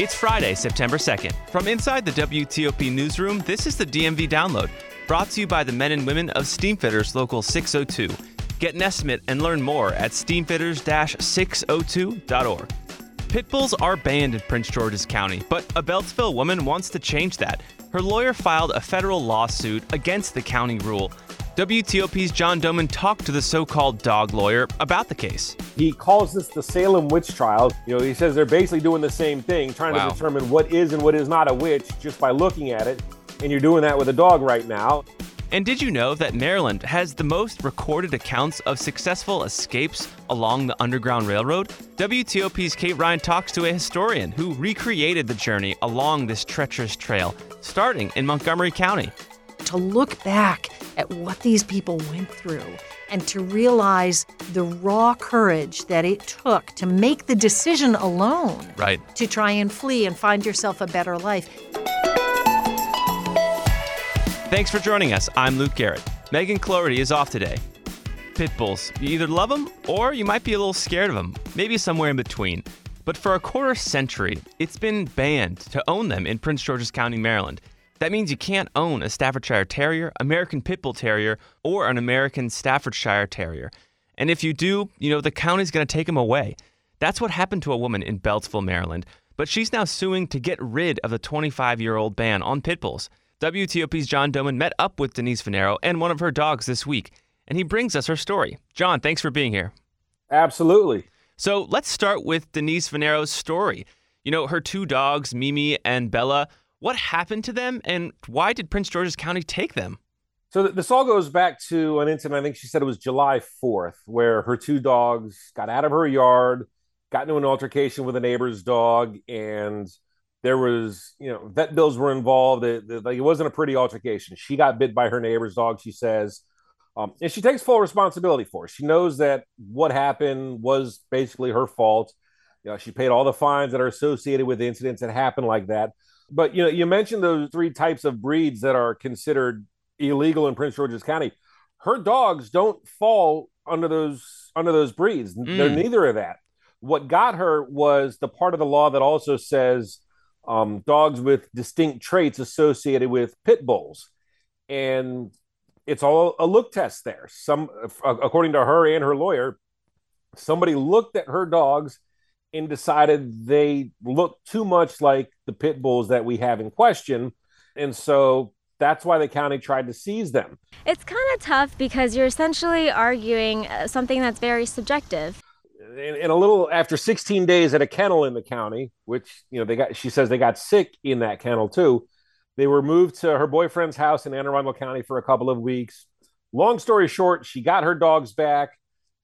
It's Friday, September 2nd. From inside the WTOP newsroom, this is the DMV download, brought to you by the men and women of Steamfitters Local 602. Get an estimate and learn more at steamfitters-602.org. Pit bulls are banned in Prince George's County, but a Beltsville woman wants to change that. Her lawyer filed a federal lawsuit against the county rule. WTOP's John Domen talked to the so called dog lawyer about the case. He calls this the Salem witch trial. You know, he says they're basically doing the same thing, trying Wow. to determine what is and what is not a witch just by looking at it. And you're doing that with a dog right now. And did you know that Maryland has the most recorded accounts of successful escapes along the Underground Railroad? WTOP's Kate Ryan talks to a historian who recreated the journey along this treacherous trail, starting in Montgomery County. To look back at what these people went through and to realize the raw courage that it took to make the decision alone Right. to try and flee and find yourself a better life. Thanks for joining us. I'm Luke Garrett. Megan Cloherty is off today. Pit bulls. You either love them or you might be a little scared of them, maybe somewhere in between. But for a quarter century, it's been banned to own them in Prince George's County, Maryland. That means you can't own a Staffordshire Terrier, American Pit Bull Terrier, or an American Staffordshire Terrier. And if you do, you know, the county's going to take them away. That's what happened to a woman in Beltsville, Maryland. But she's now suing to get rid of the 25 year old ban on pit bulls. WTOP's John Domen met up with Denise Venero and one of her dogs this week, and he brings us her story. John, thanks for being here. Absolutely. So let's start with Denise Venero's story. You know, her two dogs, Mimi and Bella, what happened to them and why did Prince George's County take them? So th- this all goes back to an incident, I think she said it was July 4th, where her two dogs got out of her yard, got into an altercation with a neighbor's dog, and there was, you know, vet bills were involved. It, it- like it wasn't a pretty altercation. She got bit by her neighbor's dog, she says. Um, and she takes full responsibility for it. She knows that what happened was basically her fault. You know, she paid all the fines that are associated with incidents that happen like that. But you know, you mentioned those three types of breeds that are considered illegal in Prince George's County. Her dogs don't fall under those under those breeds. They're Mm. neither of that. What got her was the part of the law that also says um, dogs with distinct traits associated with pit bulls, and it's all a look test there. Some, according to her and her lawyer, somebody looked at her dogs and decided they looked too much like the pit bulls that we have in question, and so that's why the county tried to seize them. It's kind of tough because you're essentially arguing uh, something that's very subjective. and, and a little after 16 days at a kennel in the county, which you know they got, she says they got sick in that kennel too. They were moved to her boyfriend's house in Anne Arundel County for a couple of weeks. Long story short, she got her dogs back,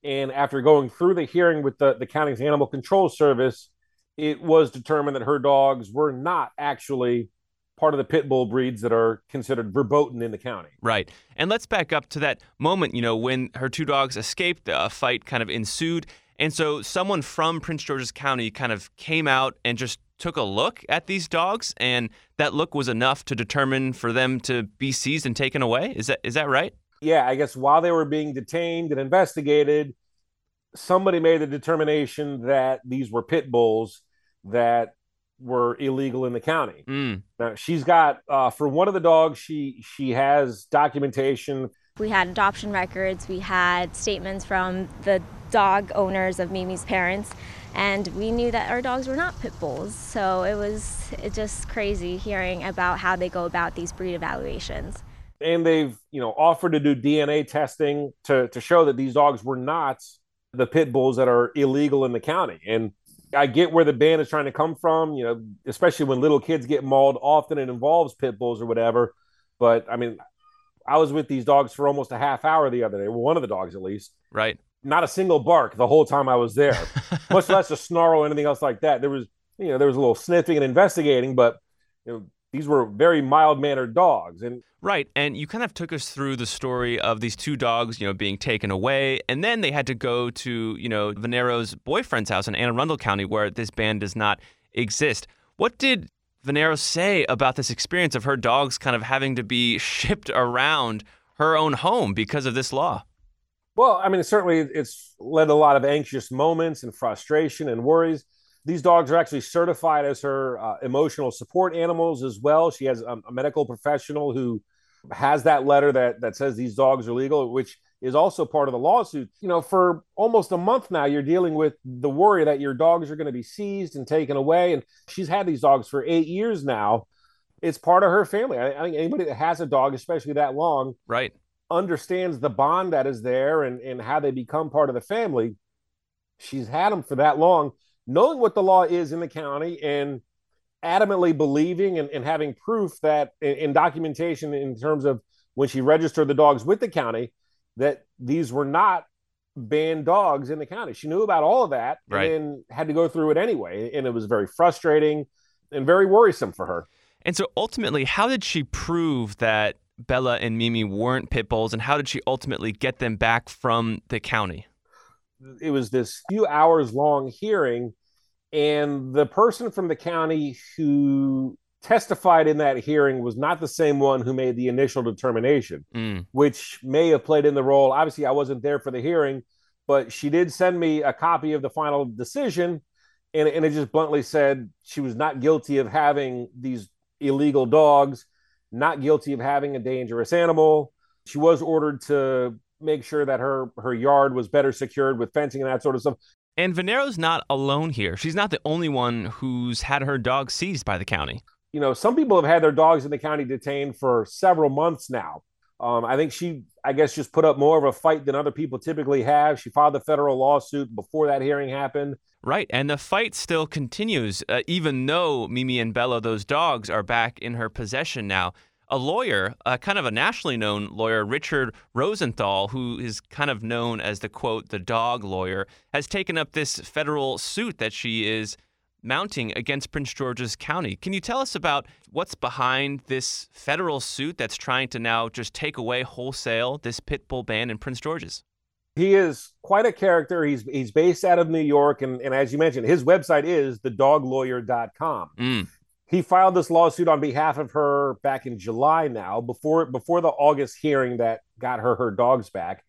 and after going through the hearing with the, the county's animal control service, it was determined that her dogs were not actually part of the pit bull breeds that are considered verboten in the county. Right. And let's back up to that moment, you know, when her two dogs escaped, a fight kind of ensued. And so someone from Prince George's County kind of came out and just took a look at these dogs and that look was enough to determine for them to be seized and taken away. Is that is that right? Yeah, I guess while they were being detained and investigated, somebody made the determination that these were pit bulls that were illegal in the county. Mm. Now she's got uh, for one of the dogs, she she has documentation. We had adoption records, we had statements from the dog owners of Mimi's parents, and we knew that our dogs were not pit bulls. So it was it just crazy hearing about how they go about these breed evaluations. And they've you know offered to do DNA testing to to show that these dogs were not the pit bulls that are illegal in the county. And I get where the ban is trying to come from, you know, especially when little kids get mauled. Often it involves pit bulls or whatever. But I mean, I was with these dogs for almost a half hour the other day. One of the dogs, at least. Right. not a single bark the whole time I was there, much less a snarl or anything else like that. There was, you know, there was a little sniffing and investigating, but you know, these were very mild mannered dogs. And Right. And you kind of took us through the story of these two dogs, you know, being taken away. And then they had to go to, you know, Venero's boyfriend's house in Anne Arundel County where this band does not exist. What did Venero say about this experience of her dogs kind of having to be shipped around her own home because of this law? Well, I mean, certainly it's led a lot of anxious moments and frustration and worries. These dogs are actually certified as her uh, emotional support animals as well. She has a, a, medical professional who has that letter that that says these dogs are legal, which is also part of the lawsuit. You know, for almost a month now, you're dealing with the worry that your dogs are going to be seized and taken away. And she's had these dogs for eight years now. It's part of her family. I, I think anybody that has a dog, especially that long, right, understands the bond that is there and, and how they become part of the family. She's had them for that long, knowing what the law is in the county and adamantly believing and, and having proof that in, documentation in terms of when she registered the dogs with the county that these were not banned dogs in the county. She knew about all of that right. and had to go through it anyway. And it was very frustrating and very worrisome for her. And so ultimately, how did she prove that Bella and Mimi weren't pit bulls, and how did she ultimately get them back from the county? It was this few hours long hearing, and the person from the county who testified in that hearing was not the same one who made the initial determination, mm. which may have played in the role. Obviously, I wasn't there for the hearing, but she did send me a copy of the final decision, and, and it just bluntly said she was not guilty of having these illegal dogs not guilty of having a dangerous animal. She was ordered to make sure that her her yard was better secured with fencing and that sort of stuff. And Venero's not alone here. She's not the only one who's had her dog seized by the county. You know, some people have had their dogs in the county detained for several months now. Um, I think she, I guess, just put up more of a fight than other people typically have. She filed a federal lawsuit before that hearing happened. Right. And the fight still continues, uh, even though Mimi and Bella, those dogs, are back in her possession now a lawyer, uh, kind of a nationally known lawyer, Richard Rosenthal, who is kind of known as the quote, the dog lawyer, has taken up this federal suit that she is mounting against Prince George's County. Can you tell us about what's behind this federal suit that's trying to now just take away wholesale this pit bull ban in Prince George's? He is quite a character. He's he's based out of New York, and, and as you mentioned, his website is thedoglawyer.com. Mm he filed this lawsuit on behalf of her back in July now, before before the August hearing that got her her dogs back.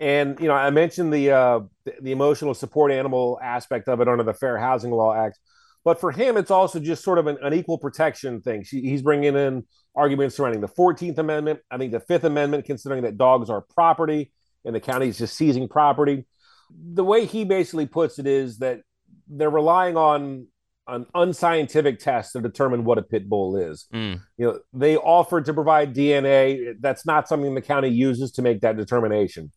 And you know, I mentioned the uh, the, emotional support animal aspect of it under the Fair Housing Law Act, but for him, it's also just sort of an, an equal protection thing. She, he's bringing in arguments surrounding the Fourteenth Amendment. I think the Fifth Amendment, considering that dogs are property and the county is just seizing property. The way he basically puts it is that they're relying on an unscientific test to determine what a pit bull is. Mm. You know, they offered to provide DNA. That's not something the county uses to make that determination.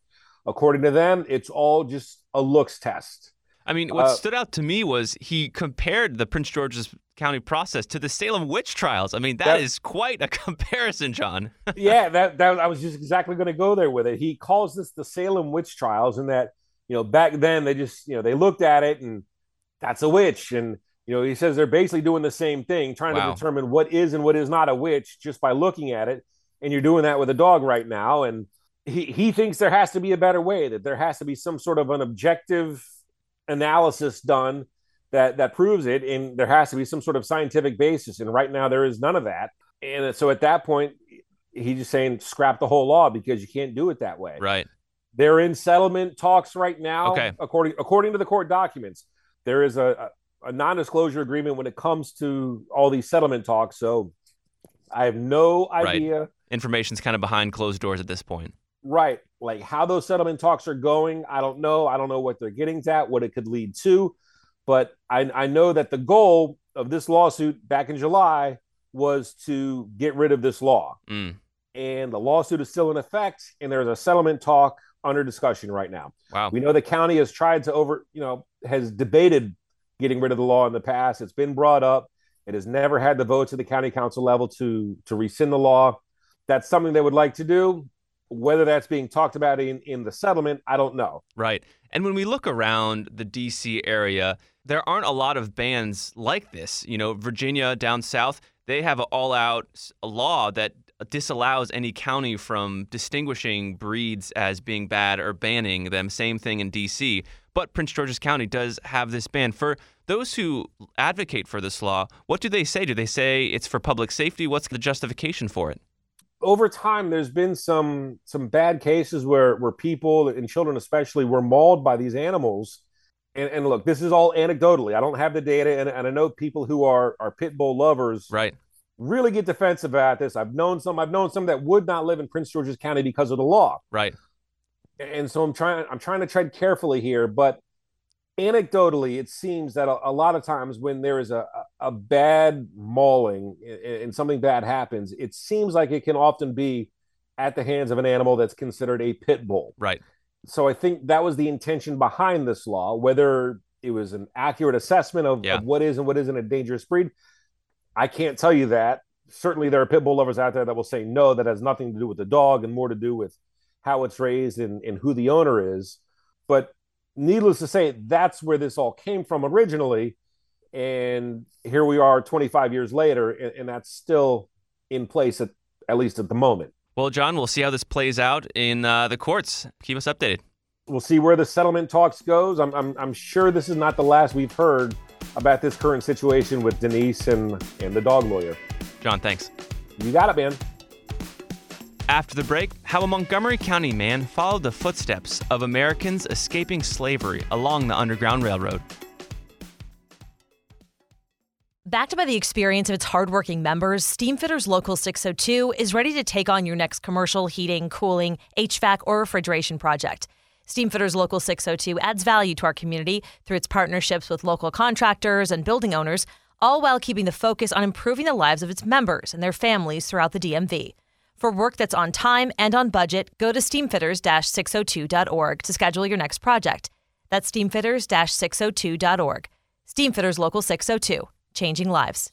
According to them, it's all just a looks test. I mean, what uh, stood out to me was he compared the Prince George's County process to the Salem witch trials. I mean, that, that is quite a comparison, John. yeah, that, that I was just exactly going to go there with it. He calls this the Salem witch trials, and that you know back then they just you know they looked at it and that's a witch, and you know, he says they're basically doing the same thing, trying wow. to determine what is and what is not a witch just by looking at it. And you're doing that with a dog right now. And he, he thinks there has to be a better way, that there has to be some sort of an objective analysis done that that proves it. And there has to be some sort of scientific basis. And right now there is none of that. And so at that point, he's just saying scrap the whole law because you can't do it that way. Right. They're in settlement talks right now. Okay. According according to the court documents, there is a, a non-disclosure agreement when it comes to all these settlement talks. So I have no idea. Right. Information's kind of behind closed doors at this point. Right. Like how those settlement talks are going, I don't know. I don't know what they're getting at, what it could lead to. But I, I know that the goal of this lawsuit back in July was to get rid of this law. Mm. And the lawsuit is still in effect, and there's a settlement talk under discussion right now. Wow. We know the county has tried to over, you know, has debated getting rid of the law in the past. It's been brought up. It has never had the votes at the county council level to to rescind the law. That's something they would like to do. Whether that's being talked about in, in the settlement, I don't know. Right. And when we look around the DC area, there aren't a lot of bans like this. You know, Virginia down south, they have an all out law that disallows any county from distinguishing breeds as being bad or banning them. Same thing in DC. But Prince George's County does have this ban. For those who advocate for this law, what do they say? Do they say it's for public safety? What's the justification for it? over time there's been some some bad cases where where people and children especially were mauled by these animals and, and look this is all anecdotally i don't have the data and, and i know people who are are pit bull lovers right really get defensive about this i've known some i've known some that would not live in prince george's county because of the law right and so i'm trying i'm trying to tread carefully here but anecdotally, it seems that a, a, lot of times when there is a, a bad mauling and, something bad happens, it seems like it can often be at the hands of an animal that's considered a pit bull. Right. So I think that was the intention behind this law. Whether it was an accurate assessment of, yeah. of what is and what isn't a dangerous breed, I can't tell you that. Certainly, there are pit bull lovers out there that will say no, that has nothing to do with the dog and more to do with how it's raised and, and who the owner is. But needless to say, that's where this all came from originally. And here we are 25 years later, and, and that's still in place at, at least at the moment. Well, John, we'll see how this plays out in uh, the courts. Keep us updated. We'll see where the settlement talks goes. I'm, I'm, I'm sure this is not the last we've heard about this current situation with Denise and, and the dog lawyer. John, thanks. You got it, man. After the break, how a Montgomery County man followed the footsteps of Americans escaping slavery along the Underground Railroad. Backed by the experience of its hardworking members, Steamfitters Local 602 is ready to take on your next commercial heating, cooling, HVAC, or refrigeration project. Steamfitters Local 602 adds value to our community through its partnerships with local contractors and building owners, all while keeping the focus on improving the lives of its members and their families throughout the DMV. For work that's on time and on budget, go to steamfitters-602.org to schedule your next project. That's steamfitters-602.org. Steamfitters Local 602, changing lives.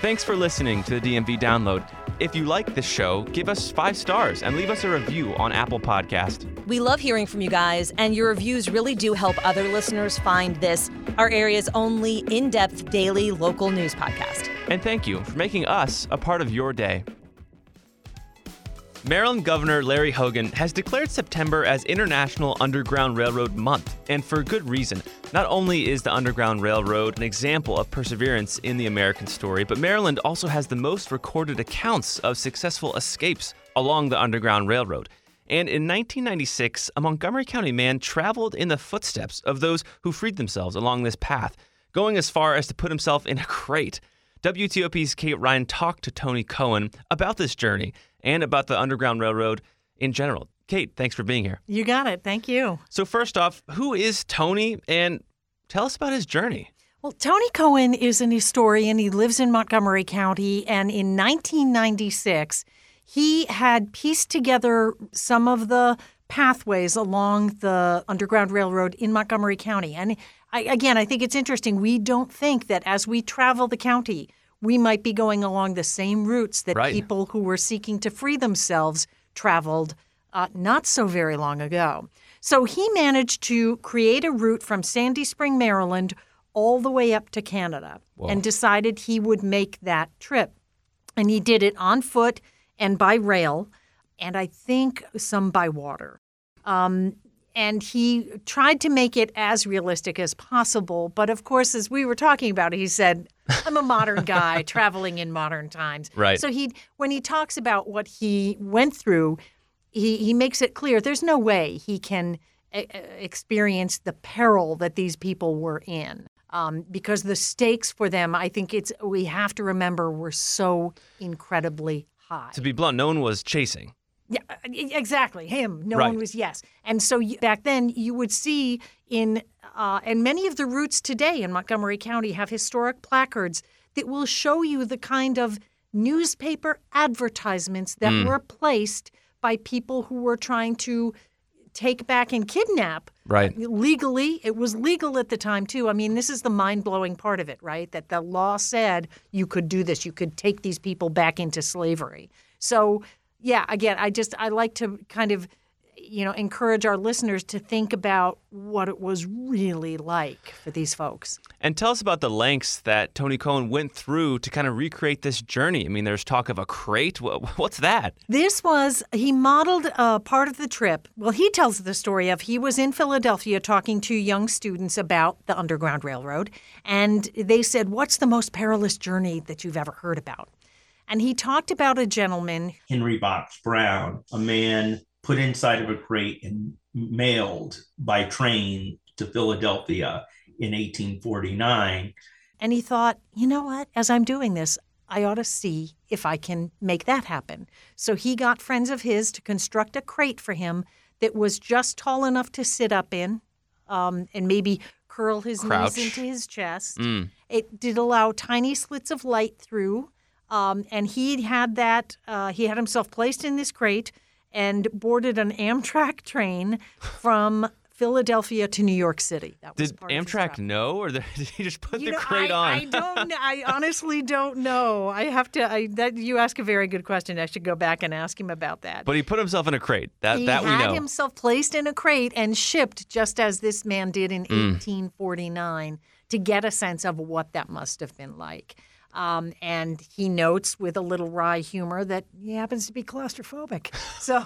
Thanks for listening to the DMV Download. If you like this show, give us five stars and leave us a review on Apple Podcast. We love hearing from you guys, and your reviews really do help other listeners find this, our area's only in-depth daily local news podcast. And thank you for making us a part of your day. Maryland Governor Larry Hogan has declared September as International Underground Railroad Month, and for good reason. Not only is the Underground Railroad an example of perseverance in the American story, but Maryland also has the most recorded accounts of successful escapes along the Underground Railroad. And in 1996, a Montgomery County man traveled in the footsteps of those who freed themselves along this path, going as far as to put himself in a crate. WTOP's Kate Ryan talked to Tony Cohen about this journey and about the Underground Railroad in general. Kate, thanks for being here. You got it. Thank you. So, first off, who is Tony and tell us about his journey? Well, Tony Cohen is an historian. He lives in Montgomery County. And in 1996, he had pieced together some of the pathways along the Underground Railroad in Montgomery County. And I, again, I think it's interesting. We don't think that as we travel the county, we might be going along the same routes that right. people who were seeking to free themselves traveled uh, not so very long ago. So he managed to create a route from Sandy Spring, Maryland, all the way up to Canada Whoa. and decided he would make that trip. And he did it on foot and by rail, and I think some by water. Um, and he tried to make it as realistic as possible. But of course, as we were talking about, it, he said, I'm a modern guy traveling in modern times. Right. So he, when he talks about what he went through, he, he makes it clear there's no way he can a- experience the peril that these people were in. Um, because the stakes for them, I think it's we have to remember, were so incredibly high. To be blunt, no one was chasing. Yeah, uh, exactly. Him. No right. one was yes. And so back then, you would see in uh, and many of the routes today in Montgomery County have historic placards that will show you the kind of newspaper advertisements that mm. were placed by people who were trying to take back and kidnap. Right. Legally, it was legal at the time too. I mean, this is the mind-blowing part of it, right? That the law said you could do this. You could take these people back into slavery. So yeah, again, I just I like to kind of you know encourage our listeners to think about what it was really like for these folks. And tell us about the lengths that Tony Cohen went through to kind of recreate this journey. I mean, there's talk of a crate. What's that? This was he modeled a part of the trip. Well, he tells the story of he was in Philadelphia talking to young students about the Underground Railroad, and they said, "What's the most perilous journey that you've ever heard about?" And he talked about a gentleman, Henry Box Brown, a man put inside of a crate and mailed by train to Philadelphia in 1849. And he thought, you know what? As I'm doing this, I ought to see if I can make that happen. So he got friends of his to construct a crate for him that was just tall enough to sit up in um, and maybe curl his Crouch. knees into his chest. Mm. It did allow tiny slits of light through. Um, and he had that, uh, he had himself placed in this crate and boarded an Amtrak train from Philadelphia to New York City. That was Did Amtrak know, or did he just put You the know, crate I, on? I don't. I honestly don't know. I have to. I, that you ask a very good question. I should go back and ask him about that. but he put himself in a crate. That he that we know. He had himself placed in a crate and shipped, just as this man did in Mm. 1849, to get a sense of what that must have been like. Um, and he notes with a little wry humor that he happens to be claustrophobic. So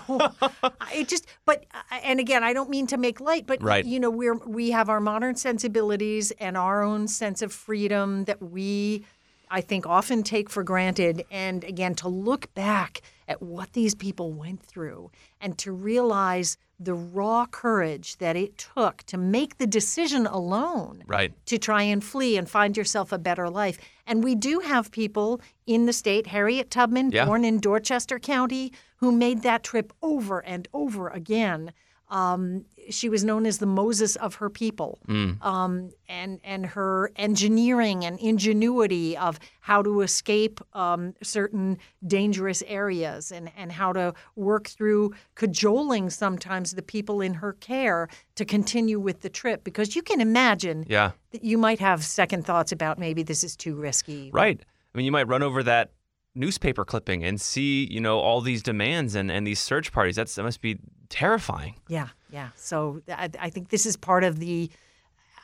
it just, but, uh, and again, I don't mean to make light, but Right. you know, we're we have our modern sensibilities and our own sense of freedom that we, I think, often take for granted. And again, to look back at what these people went through and to realize the raw courage that it took to make the decision alone Right. to try and flee and find yourself a better life. And we do have people in the state, Harriet Tubman, Yeah. born in Dorchester County, who made that trip over and over again. Um, she was known as the Moses of her people, um, and and her engineering and ingenuity of how to escape um, certain dangerous areas and and how to work through cajoling sometimes the people in her care to continue with the trip because you can imagine Yeah. that you might have second thoughts about maybe this is too risky. Right. I mean, you might run over that newspaper clipping and see, you know, all these demands and, and these search parties. That's that must be terrifying. Yeah, yeah. So I, I think this is part of the.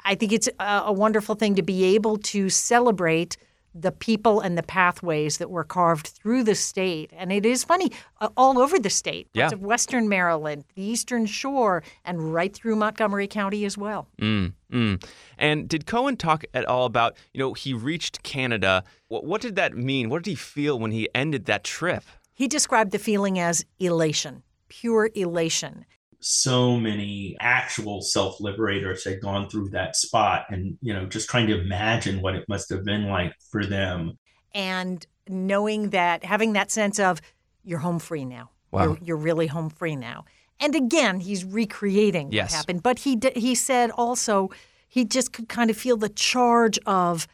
I think it's a, a wonderful thing to be able to celebrate the people and the pathways that were carved through the state. And it is funny, uh, all over the state, parts Yeah. of Western Maryland, the Eastern Shore, and right through Montgomery County as well. Mm, mm. And did Cohen talk at all about, you know, he reached Canada? What, what did that mean? What did he feel when he ended that trip? He described the feeling as elation, pure elation. So many actual self liberators had gone through that spot and, you know, just trying to imagine what it must have been like for them. and knowing that having that sense of you're home free now. Wow. You're, you're really home free now. And again, he's recreating Yes. what happened. But he d- he said also he just could kind of feel the charge of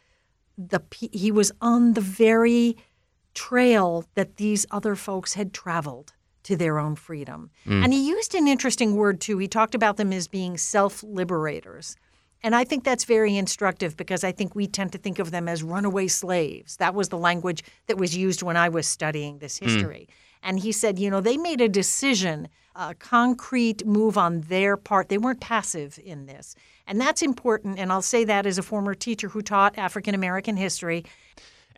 the pe- he was on the very trail that these other folks had traveled to their own freedom. Mm. And he used an interesting word too. He talked about them as being self-liberators. And I think that's very instructive because I think we tend to think of them as runaway slaves. That was the language that was used when I was studying this hmm. history. And he said, you know, they made a decision, a concrete move on their part. They weren't passive in this. And that's important. And I'll say that as a former teacher who taught African American history.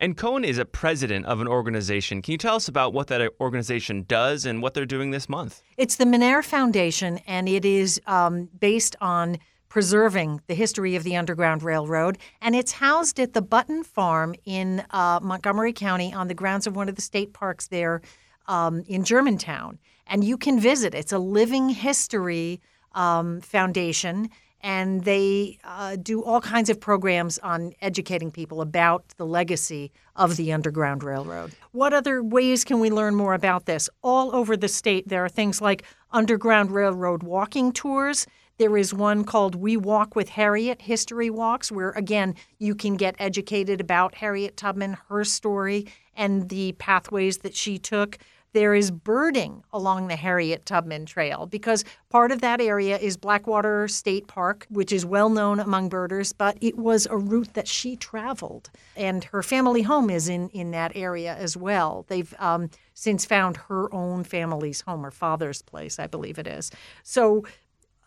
And Cohen is a president of an organization. Can you tell us about what that organization does and what they're doing this month? It's the Menare Foundation, and it is um, based on preserving the history of the Underground Railroad. And it's housed at the Button Farm in uh, Montgomery County on the grounds of one of the state parks there um, in Germantown. And you can visit. It's a living history um, foundation. And they uh, do all kinds of programs on educating people about the legacy of the Underground Railroad. What other ways can we learn more about this? All over the state, there are things like Underground Railroad walking tours. There is one called We Walk with Harriet History Walks, where again, you can get educated about Harriet Tubman, her story, and the pathways that she took. There is birding along the Harriet Tubman Trail because part of that area is Blackwater State Park, which is well known among birders, but it was a route that she traveled. And her family home is in, in that area as well. They've um, since found her own family's home, her father's place, I believe it is. So,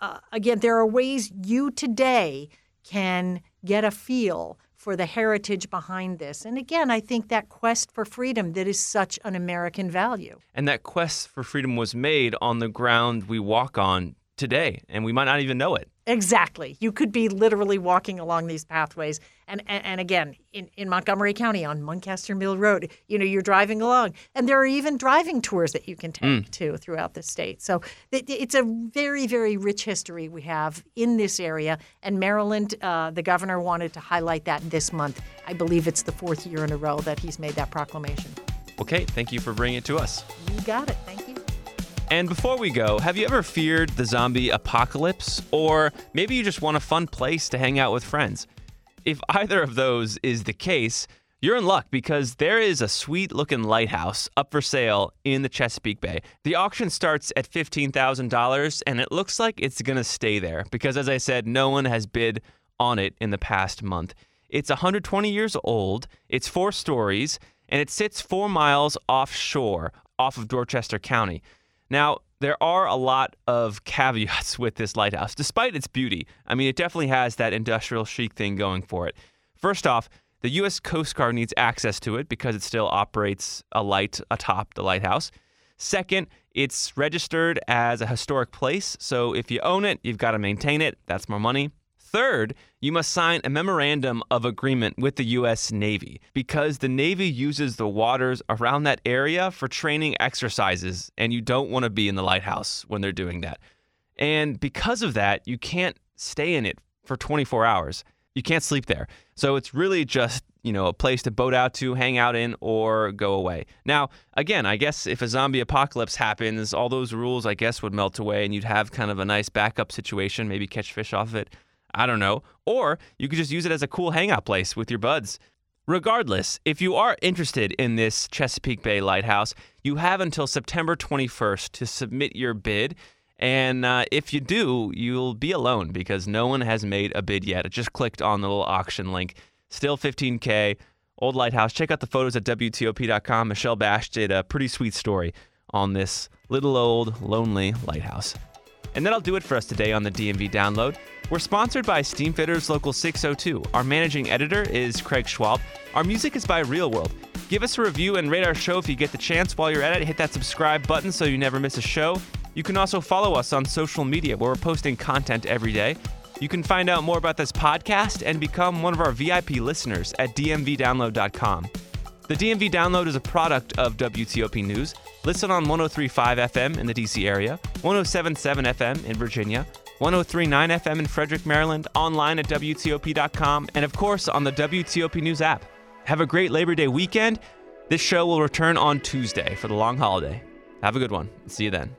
uh, again, there are ways you today can get a feel for the heritage behind this. And again, I think that quest for freedom that is such an American value. And that quest for freedom was made on the ground we walk on today, and we might not even know it. Exactly. You could be literally walking along these pathways. And, and, and, again, in, in Montgomery County on Muncaster Mill Road, you know, you're driving along. And there are even driving tours that you can take mm. to throughout the state. So it, it's a very, very rich history we have in this area. And Maryland, uh, the governor wanted to highlight that this month. I believe it's the fourth year in a row that he's made that proclamation. Okay, thank you for bringing it to us. You got it. Thank you. And before we go, have you ever feared the zombie apocalypse? Or maybe you just want a fun place to hang out with friends? If either of those is the case, you're in luck because there is a sweet looking lighthouse up for sale in the Chesapeake Bay. The auction starts at $15,000 and it looks like it's going to stay there because, as I said, no one has bid on it in the past month. It's 120 years old, it's four stories, and it sits four miles offshore off of Dorchester County. Now, there are a lot of caveats with this lighthouse, despite its beauty. I mean, it definitely has that industrial chic thing going for it. First off, the U.S. Coast Guard needs access to it because it still operates a light atop the lighthouse. Second, it's registered as a historic place, so if you own it, you've got to maintain it. That's more money. Third, you must sign a memorandum of agreement with the U.S. Navy because the Navy uses the waters around that area for training exercises, and you don't want to be in the lighthouse when they're doing that. And because of that, you can't stay in it for 24 hours. You can't sleep there. So it's really just, you know, a place to boat out to, hang out in, or go away. Now, again, I guess if a zombie apocalypse happens, all those rules, I guess, would melt away and you'd have kind of a nice backup situation, maybe catch fish off of it. I don't know. Or you could just use it as a cool hangout place with your buds. Regardless, if you are interested in this Chesapeake Bay Lighthouse, you have until September 21st to submit your bid. And uh, if you do, you'll be alone because no one has made a bid yet. It just clicked on the little auction link. Still 15K. Old Lighthouse. Check out the photos at WTOP.com. Michelle Basch did a pretty sweet story on this little old lonely lighthouse. And that'll do it for us today on the DMV Download. We're sponsored by Steamfitters Local 602. Our managing editor is Craig Schwab. Our music is by Real World. Give us a review and rate our show if you get the chance. While you're at it, hit that subscribe button so you never miss a show. You can also follow us on social media where we're posting content every day. You can find out more about this podcast and become one of our VIP listeners at dmvdownload.com. The DMV Download is a product of WTOP News. Listen on 1035 FM in the DC area, 1077 FM in Virginia, 1039 FM in Frederick, Maryland, online at WTOP.com, and of course on the WTOP News app. Have a great Labor Day weekend. This show will return on Tuesday for the long holiday. Have a good one. See you then.